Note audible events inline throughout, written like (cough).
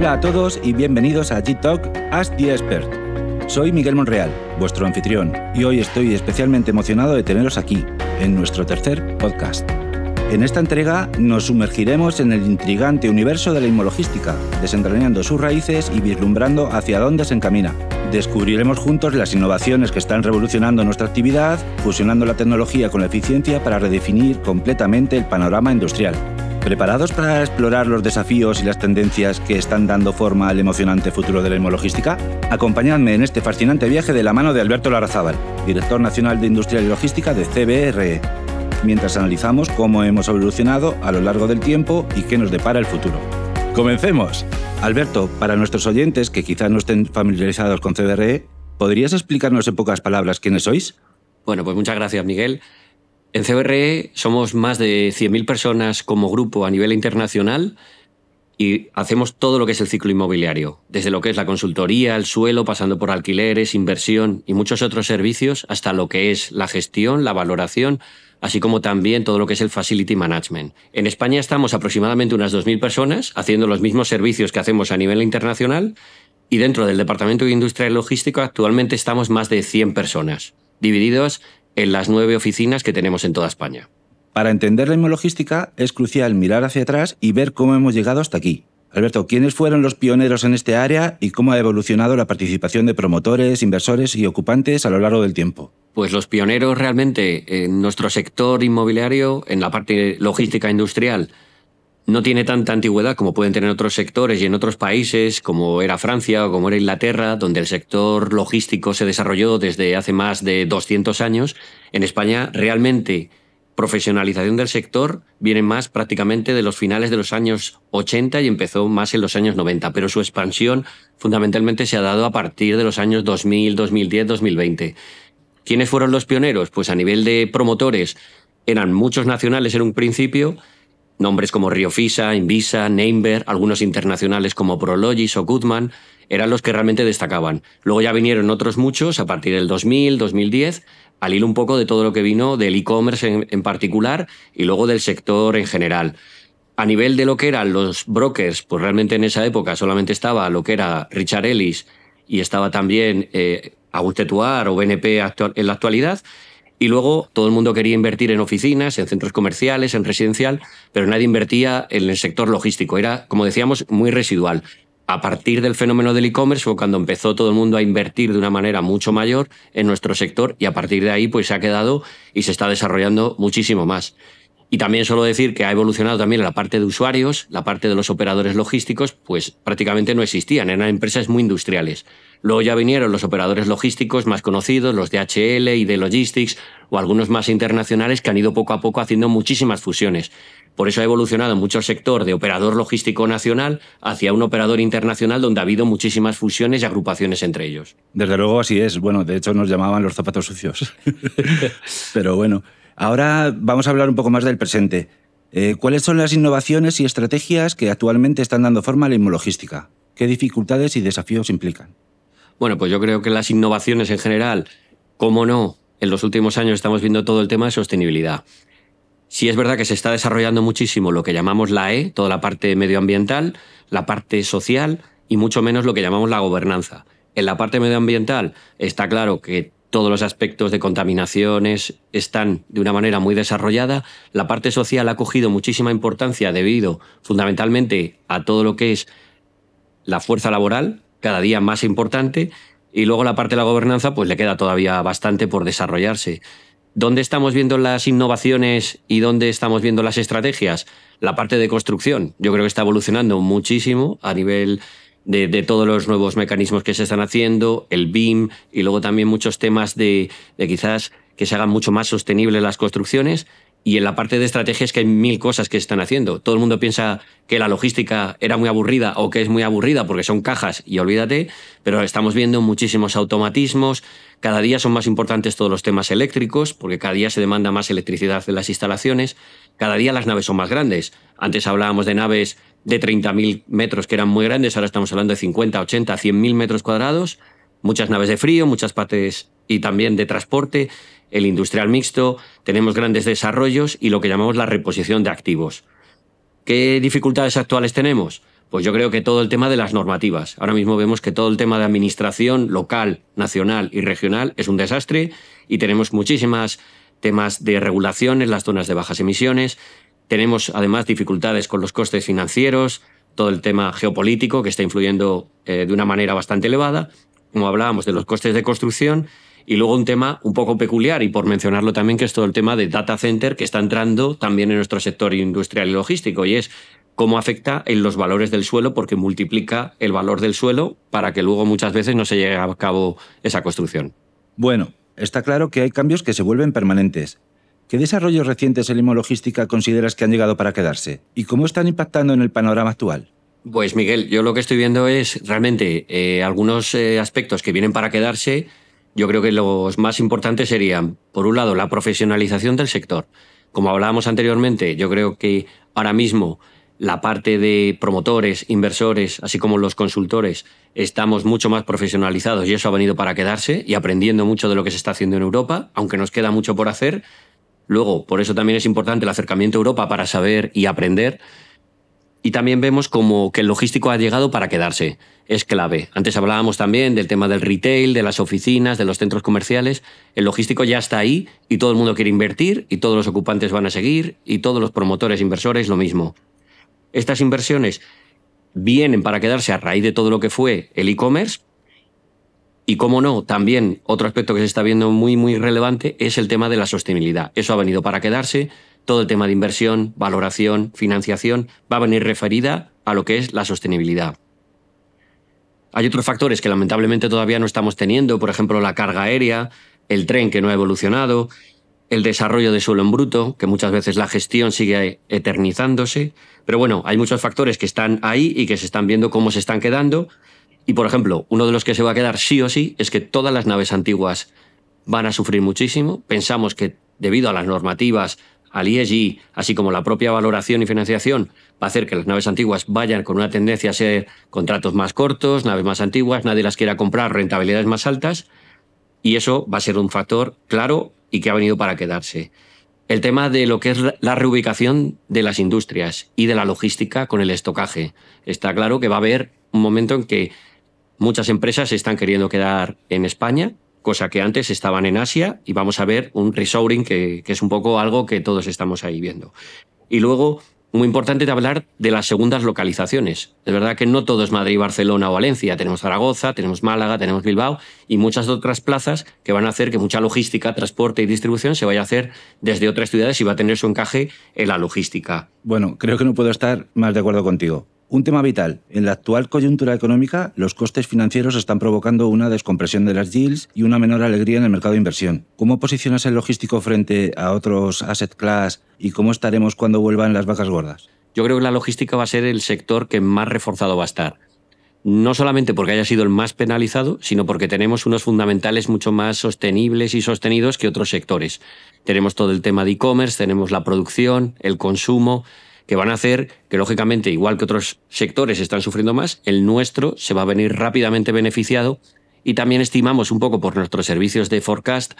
Hola a todos y bienvenidos a G-Talk Ask the Expert. Soy Miguel Monreal, vuestro anfitrión, y hoy estoy especialmente emocionado de teneros aquí, en nuestro tercer podcast. En esta entrega nos sumergiremos en el intrigante universo de la inmologística, desentrañando sus raíces y vislumbrando hacia dónde se encamina. Descubriremos juntos las innovaciones que están revolucionando nuestra actividad, fusionando la tecnología con la eficiencia para redefinir completamente el panorama industrial. ¿Preparados para explorar los desafíos y las tendencias que están dando forma al emocionante futuro de la inmologística? Acompañadme en este fascinante viaje de la mano de Alberto Larazábal, director nacional de Industria y Logística de CBRE, mientras analizamos cómo hemos evolucionado a lo largo del tiempo y qué nos depara el futuro. ¡Comencemos! Alberto, para nuestros oyentes que quizás no estén familiarizados con CBRE, ¿podrías explicarnos en pocas palabras quiénes sois? Bueno, pues muchas gracias, Miguel. En CBRE somos más de 100.000 personas como grupo a nivel internacional y hacemos todo lo que es el ciclo inmobiliario, desde lo que es la consultoría, el suelo, pasando por alquileres, inversión y muchos otros servicios, hasta lo que es la gestión, la valoración, así como también todo lo que es el facility management. En España estamos aproximadamente unas 2.000 personas haciendo los mismos servicios que hacemos a nivel internacional y dentro del Departamento de Industria y Logística actualmente estamos más de 100 personas, divididos en las nueve oficinas que tenemos en toda España. Para entender la inmologística es crucial mirar hacia atrás y ver cómo hemos llegado hasta aquí. Alberto, ¿quiénes fueron los pioneros en este área y cómo ha evolucionado la participación de promotores, inversores y ocupantes a lo largo del tiempo? Pues los pioneros realmente en nuestro sector inmobiliario, en la parte logística industrial, no tiene tanta antigüedad como pueden tener otros sectores y en otros países, como era Francia o como era Inglaterra, donde el sector logístico se desarrolló desde hace más de 200 años. En España, realmente, profesionalización del sector viene más prácticamente de los finales de los años 80 y empezó más en los años 90, pero su expansión fundamentalmente se ha dado a partir de los años 2000, 2010, 2020. ¿Quiénes fueron los pioneros? Pues a nivel de promotores eran muchos nacionales en un principio, Nombres como Riofisa, Invisa, Namever, algunos internacionales como Prologis o Goodman, eran los que realmente destacaban. Luego ya vinieron otros muchos a partir del 2000, 2010, al hilo un poco de todo lo que vino del e-commerce en, en, particular y luego del sector en general. A nivel de lo que eran los brokers, pues realmente en esa época solamente estaba lo que era Richard Ellis y estaba también eh, Auguste Tuar o BNP en la actualidad. Y luego todo el mundo quería invertir en oficinas, en centros comerciales, en residencial, pero nadie invertía en el sector logístico. Era, como decíamos, muy residual. A partir del fenómeno del e-commerce fue cuando empezó todo el mundo a invertir de una manera mucho mayor en nuestro sector y a partir de ahí pues se ha quedado y se está desarrollando muchísimo más. Y también solo decir que ha evolucionado también la parte de usuarios, la parte de los operadores logísticos, pues prácticamente no existían, eran empresas muy industriales. Luego ya vinieron los operadores logísticos más conocidos, los de HL y de Logistics, o algunos más internacionales que han ido poco a poco haciendo muchísimas fusiones. Por eso ha evolucionado mucho el sector de operador logístico nacional hacia un operador internacional donde ha habido muchísimas fusiones y agrupaciones entre ellos. Desde luego así es. Bueno, de hecho nos llamaban los zapatos sucios. (laughs) Pero bueno, ahora vamos a hablar un poco más del presente. Eh, ¿Cuáles son las innovaciones y estrategias que actualmente están dando forma a la inmologística? ¿Qué dificultades y desafíos implican? Bueno, pues yo creo que las innovaciones en general, cómo no, en los últimos años estamos viendo todo el tema de sostenibilidad. Sí es verdad que se está desarrollando muchísimo lo que llamamos la E, toda la parte medioambiental, la parte social y mucho menos lo que llamamos la gobernanza. En la parte medioambiental está claro que todos los aspectos de contaminaciones están de una manera muy desarrollada. La parte social ha cogido muchísima importancia debido fundamentalmente a todo lo que es la fuerza laboral, cada día más importante y luego la parte de la gobernanza pues le queda todavía bastante por desarrollarse. ¿Dónde estamos viendo las innovaciones y dónde estamos viendo las estrategias? La parte de construcción. Yo creo que está evolucionando muchísimo a nivel de, todos los nuevos mecanismos que se están haciendo, el BIM y luego también muchos temas de quizás que se hagan mucho más sostenibles las construcciones y en la parte de estrategia es que hay mil cosas que se están haciendo. Todo el mundo piensa que la logística era muy aburrida o que es muy aburrida porque son cajas y olvídate, pero estamos viendo muchísimos automatismos. Cada día son más importantes todos los temas eléctricos porque cada día se demanda más electricidad en las instalaciones. Cada día las naves son más grandes. Antes hablábamos de naves de 30.000 metros que eran muy grandes, ahora estamos hablando de 50, 80, 100.000 metros cuadrados. Muchas naves de frío, muchas partes y también de transporte el industrial mixto, tenemos grandes desarrollos y lo que llamamos la reposición de activos. ¿Qué dificultades actuales tenemos? Pues yo creo que todo el tema de las normativas. Ahora mismo vemos que todo el tema de administración local, nacional y regional es un desastre y tenemos muchísimas temas de regulación en las zonas de bajas emisiones. Tenemos además dificultades con los costes financieros, todo el tema geopolítico que está influyendo eh, de una manera bastante elevada, como hablábamos de los costes de construcción, y luego un tema un poco peculiar, y por mencionarlo también, que es todo el tema de data center que está entrando también en nuestro sector industrial y logístico, y es cómo afecta en los valores del suelo, porque multiplica el valor del suelo para que luego muchas veces no se llegue a cabo esa construcción. Bueno, está claro que hay cambios que se vuelven permanentes. ¿Qué desarrollos recientes en logística consideras que han llegado para quedarse? ¿Y cómo están impactando en el panorama actual? Pues Miguel, yo lo que estoy viendo es realmente eh, algunos eh, aspectos que vienen para quedarse. Yo creo que los más importantes serían, por un lado, la profesionalización del sector. Como hablábamos anteriormente, yo creo que ahora mismo la parte de promotores, inversores, así como los consultores, estamos mucho más profesionalizados y eso ha venido para quedarse y aprendiendo mucho de lo que se está haciendo en Europa, aunque nos queda mucho por hacer, Luego, por eso también es importante el acercamiento a Europa para saber y aprender. Y también vemos como que el logístico ha llegado para quedarse. Es clave. Antes hablábamos también del tema del retail, de las oficinas, de los centros comerciales. El logístico ya está ahí y todo el mundo quiere invertir y todos los ocupantes van a seguir y todos los promotores inversores lo mismo. Estas inversiones vienen para quedarse a raíz de todo lo que fue el e-commerce, y cómo no, también otro aspecto que se está viendo muy, muy relevante es el tema de la sostenibilidad. Eso ha venido para quedarse. Todo el tema de inversión, valoración, financiación va a venir referida a lo que es la sostenibilidad. Hay otros factores que lamentablemente todavía no estamos teniendo, por ejemplo la carga aérea, el tren que no ha evolucionado, el desarrollo de suelo en bruto, que muchas veces la gestión sigue eternizándose. Pero bueno, hay muchos factores que están ahí y que se están viendo cómo se están quedando y por ejemplo, uno de los que se va a quedar sí o sí es que todas las naves antiguas van a sufrir muchísimo. Pensamos que debido a las normativas, al ESG, así como la propia valoración y financiación, va a hacer que las naves antiguas vayan con una tendencia a ser contratos más cortos, naves más antiguas, nadie las quiera comprar, rentabilidades más altas, y eso va a ser un factor claro y que ha venido para quedarse. El tema de lo que es la reubicación de las industrias y de la logística con el estocaje. Está claro que va a haber un momento en que Muchas empresas se están queriendo quedar en España, cosa que antes estaban en Asia, y vamos a ver un reshoring que, es un poco algo que todos estamos ahí viendo. Y luego, muy importante de hablar de las segundas localizaciones. De verdad que no todo es Madrid, Barcelona o Valencia. Tenemos Zaragoza, tenemos Málaga, tenemos Bilbao y muchas otras plazas que van a hacer que mucha logística, transporte y distribución se vaya a hacer desde otras ciudades y va a tener su encaje en la logística. Bueno, creo que no puedo estar más de acuerdo contigo. Un tema vital. En la actual coyuntura económica, los costes financieros están provocando una descompresión de las yields y una menor alegría en el mercado de inversión. ¿Cómo posicionas el logístico frente a otros asset class y cómo estaremos cuando vuelvan las vacas gordas? Yo creo que la logística va a ser el sector que más reforzado va a estar. No solamente porque haya sido el más penalizado, sino porque tenemos unos fundamentales mucho más sostenibles y sostenidos que otros sectores. Tenemos todo el tema de e-commerce, tenemos la producción, el consumo, que van a hacer que, lógicamente, igual que otros sectores están sufriendo más, el nuestro se va a venir rápidamente beneficiado y también estimamos un poco por nuestros servicios de forecast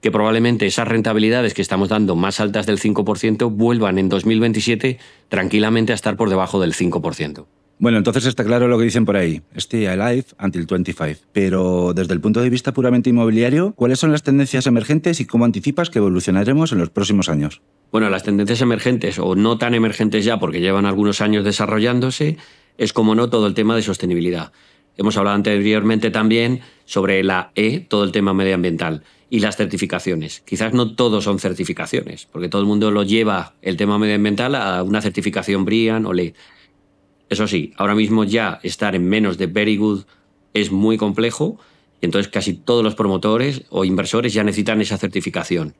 que probablemente esas rentabilidades que estamos dando más altas del 5% vuelvan en 2027 tranquilamente a estar por debajo del 5%. Bueno, entonces está claro lo que dicen por ahí. Stay alive until 25. Pero desde el punto de vista puramente inmobiliario, ¿cuáles son las tendencias emergentes y cómo anticipas que evolucionaremos en los próximos años? Bueno, las tendencias emergentes o no tan emergentes ya porque llevan algunos años desarrollándose, es como no todo el tema de sostenibilidad. Hemos hablado anteriormente también sobre la E, todo el tema medioambiental y las certificaciones. Quizás no todos son certificaciones, porque todo el mundo lo lleva el tema medioambiental a una certificación BRIAN o LEED. Eso sí, ahora mismo ya estar en menos de Very Good es muy complejo y entonces casi todos los promotores o inversores ya necesitan esa certificación.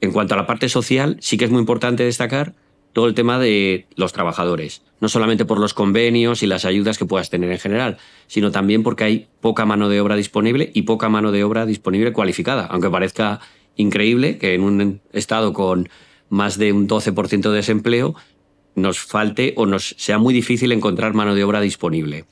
En cuanto a la parte social, sí que es muy importante destacar todo el tema de los trabajadores, no solamente por los convenios y las ayudas que puedas tener en general, sino también porque hay poca mano de obra disponible y poca mano de obra disponible cualificada, aunque parezca increíble que en un estado con más de un 12% de desempleo nos falte o nos sea muy difícil encontrar mano de obra disponible.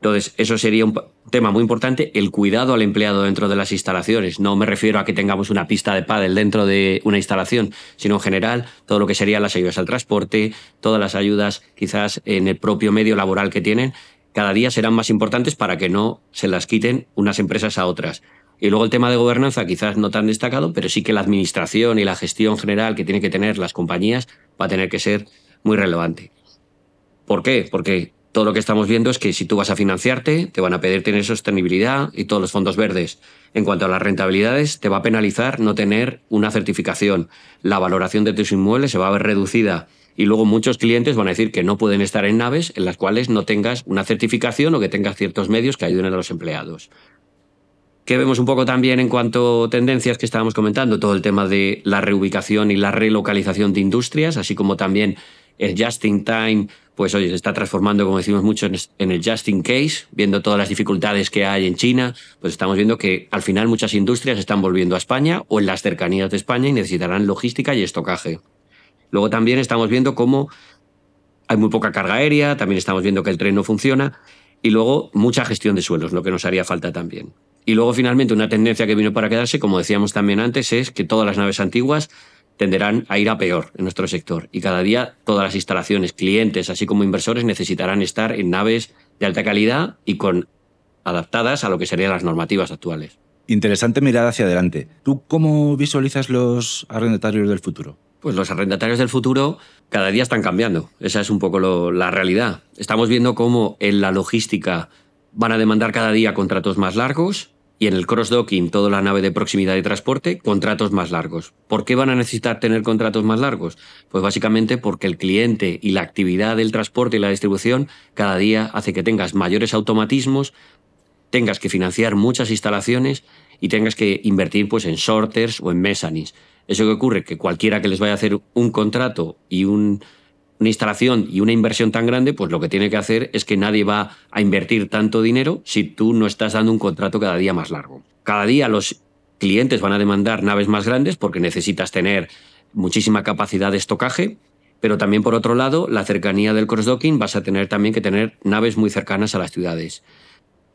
Entonces, eso sería un tema muy importante, el cuidado al empleado dentro de las instalaciones. No me refiero a que tengamos una pista de pádel dentro de una instalación, sino en general todo lo que serían las ayudas al transporte, todas las ayudas quizás en el propio medio laboral que tienen, cada día serán más importantes para que no se las quiten unas empresas a otras. Y luego el tema de gobernanza quizás no tan destacado, pero sí que la administración y la gestión general que tienen que tener las compañías va a tener que ser muy relevante. ¿Por qué? Porque todo lo que estamos viendo es que si tú vas a financiarte, te van a pedir tener sostenibilidad y todos los fondos verdes. En cuanto a las rentabilidades, te va a penalizar no tener una certificación. La valoración de tus inmuebles se va a ver reducida. Y luego muchos clientes van a decir que no pueden estar en naves en las cuales no tengas una certificación o que tengas ciertos medios que ayuden a los empleados. ¿Qué vemos un poco también en cuanto a tendencias que estábamos comentando? Todo el tema de la reubicación y la relocalización de industrias, así como también el just in time pues oye, se está transformando, como decimos mucho, en el just in case, viendo todas las dificultades que hay en China, pues estamos viendo que al final muchas industrias están volviendo a España o en las cercanías de España y necesitarán logística y estocaje. Luego también estamos viendo cómo hay muy poca carga aérea, también estamos viendo que el tren no funciona y luego mucha gestión de suelos, lo que nos haría falta también. Y luego finalmente una tendencia que vino para quedarse, como decíamos también antes, es que todas las naves antiguas tenderán a ir a peor en nuestro sector y cada día todas las instalaciones, clientes, así como inversores necesitarán estar en naves de alta calidad y con adaptadas a lo que serían las normativas actuales. Interesante mirada hacia adelante. ¿Tú cómo visualizas los arrendatarios del futuro? Pues los arrendatarios del futuro cada día están cambiando. Esa es un poco la realidad. Estamos viendo cómo en la logística van a demandar cada día contratos más largos, y en el cross-docking, toda la nave de proximidad de transporte, contratos más largos. ¿Por qué van a necesitar tener contratos más largos? Pues básicamente porque el cliente y la actividad del transporte y la distribución cada día hace que tengas mayores automatismos, tengas que financiar muchas instalaciones y tengas que invertir pues, en sorters o en mezzanines. Eso que ocurre que cualquiera que les vaya a hacer un contrato y un, una instalación y una inversión tan grande, pues lo que tiene que hacer es que nadie va a invertir tanto dinero si tú no estás dando un contrato cada día más largo. Cada día los clientes van a demandar naves más grandes porque necesitas tener muchísima capacidad de estocaje, pero también por otro lado, la cercanía del cross-docking vas a tener también que tener naves muy cercanas a las ciudades.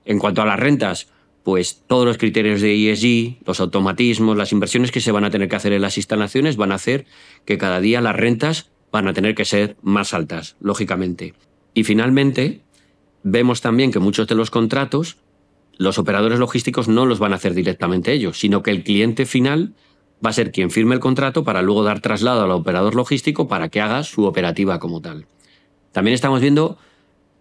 En cuanto a las rentas, pues todos los criterios de ESG, los automatismos, las inversiones que se van a tener que hacer en las instalaciones van a hacer que cada día las rentas van a tener que ser más altas, lógicamente. Y finalmente, vemos también que muchos de los contratos, los operadores logísticos no los van a hacer directamente ellos, sino que el cliente final va a ser quien firme el contrato para luego dar traslado al operador logístico para que haga su operativa como tal. También estamos viendo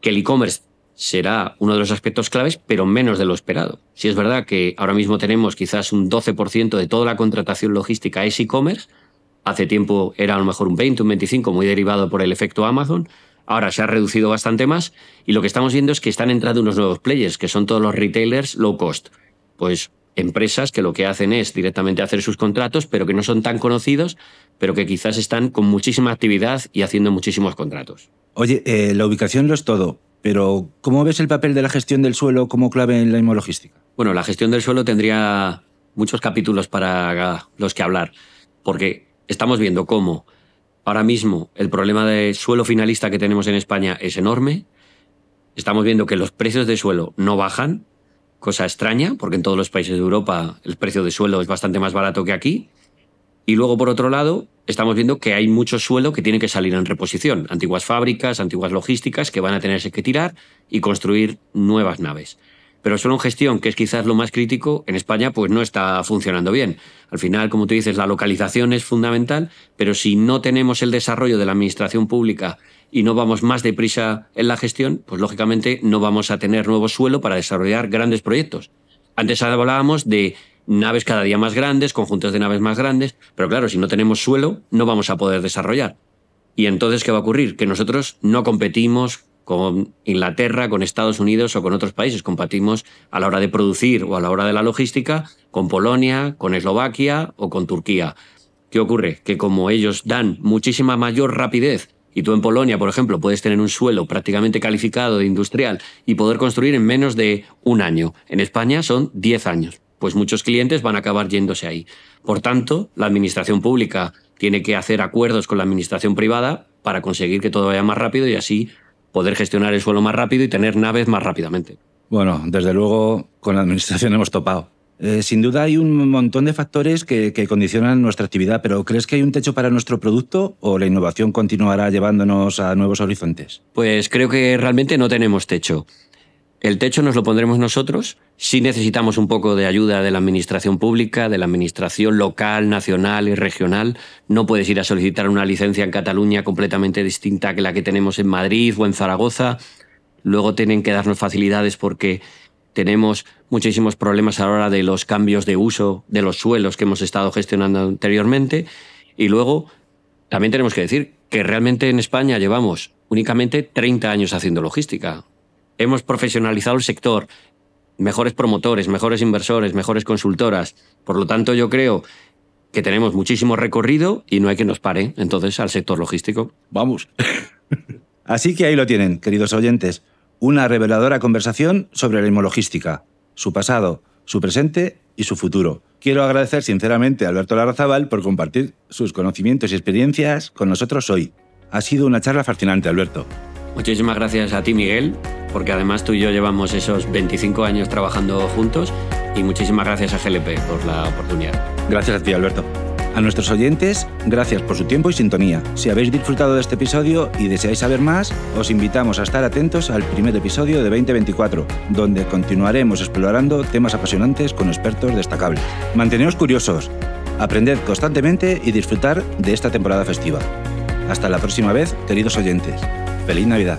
que el e-commerce será uno de los aspectos claves, pero menos de lo esperado. Si es verdad que ahora mismo tenemos quizás un 12% de toda la contratación logística es e-commerce, Hace tiempo era a lo mejor un 20, un 25, muy derivado por el efecto Amazon. Ahora se ha reducido bastante más y lo que estamos viendo es que están entrando unos nuevos players, que son todos los retailers low cost. Pues empresas que lo que hacen es directamente hacer sus contratos, pero que no son tan conocidos, pero que quizás están con muchísima actividad y haciendo muchísimos contratos. Oye, eh, la ubicación lo es todo, pero ¿cómo ves el papel de la gestión del suelo como clave en la inmologística? Bueno, la gestión del suelo tendría muchos capítulos para los que hablar, porque estamos viendo cómo ahora mismo el problema de suelo finalista que tenemos en España es enorme. Estamos viendo que los precios de suelo no bajan, cosa extraña, porque en todos los países de Europa el precio de suelo es bastante más barato que aquí. Y luego, por otro lado, estamos viendo que hay mucho suelo que tiene que salir en reposición. Antiguas fábricas, antiguas logísticas que van a tenerse que tirar y construir nuevas naves pero solo en gestión, que es quizás lo más crítico, en España pues no está funcionando bien. Al final, como tú dices, la localización es fundamental, pero si no tenemos el desarrollo de la administración pública y no vamos más deprisa en la gestión, pues lógicamente no vamos a tener nuevo suelo para desarrollar grandes proyectos. Antes hablábamos de naves cada día más grandes, conjuntos de naves más grandes, pero claro, si no tenemos suelo, no vamos a poder desarrollar. Y entonces, ¿qué va a ocurrir? Que nosotros no competimos con Inglaterra, con Estados Unidos o con otros países. Compartimos a la hora de producir o a la hora de la logística con Polonia, con Eslovaquia o con Turquía. ¿Qué ocurre? Que como ellos dan muchísima mayor rapidez y tú en Polonia, por ejemplo, puedes tener un suelo prácticamente calificado de industrial y poder construir en menos de un año. En España son 10 años. Pues muchos clientes van a acabar yéndose ahí. Por tanto, la administración pública tiene que hacer acuerdos con la administración privada para conseguir que todo vaya más rápido y así poder gestionar el suelo más rápido y tener naves más rápidamente. Bueno, desde luego con la administración (laughs) hemos topado. Eh, sin duda hay un montón de factores que, que, condicionan nuestra actividad, pero ¿crees que hay un techo para nuestro producto o la innovación continuará llevándonos a nuevos horizontes? Pues creo que realmente no tenemos techo. El techo nos lo pondremos nosotros. Si necesitamos un poco de ayuda de la administración pública, de la administración local, nacional y regional. No puedes ir a solicitar una licencia en Cataluña completamente distinta que la que tenemos en Madrid o en Zaragoza. Luego tienen que darnos facilidades porque tenemos muchísimos problemas a la hora de los cambios de uso de los suelos que hemos estado gestionando anteriormente. Y luego también tenemos que decir que realmente en España llevamos únicamente 30 años haciendo logística. Hemos profesionalizado el sector, mejores promotores, mejores inversores, mejores consultoras. Por lo tanto, yo creo que tenemos muchísimo recorrido y no hay que nos pare entonces al sector logístico. Vamos. (laughs) Así que ahí lo tienen, queridos oyentes. Una reveladora conversación sobre la inmologística su pasado, su presente y su futuro. Quiero agradecer sinceramente a Alberto Larrazabal por compartir sus conocimientos y experiencias con nosotros hoy. Ha sido una charla fascinante, Alberto. Muchísimas gracias a ti, Miguel, porque además tú y yo llevamos esos 25 años trabajando juntos y muchísimas gracias a GLP por la oportunidad. Gracias a ti, Alberto. A nuestros oyentes, gracias por su tiempo y sintonía. Si habéis disfrutado de este episodio y deseáis saber más, os invitamos a estar atentos al primer episodio de 2024, donde continuaremos explorando temas apasionantes con expertos destacables. Manteneos curiosos, aprended constantemente y disfrutar de esta temporada festiva. Hasta la próxima vez, queridos oyentes. ¡Feliz Navidad!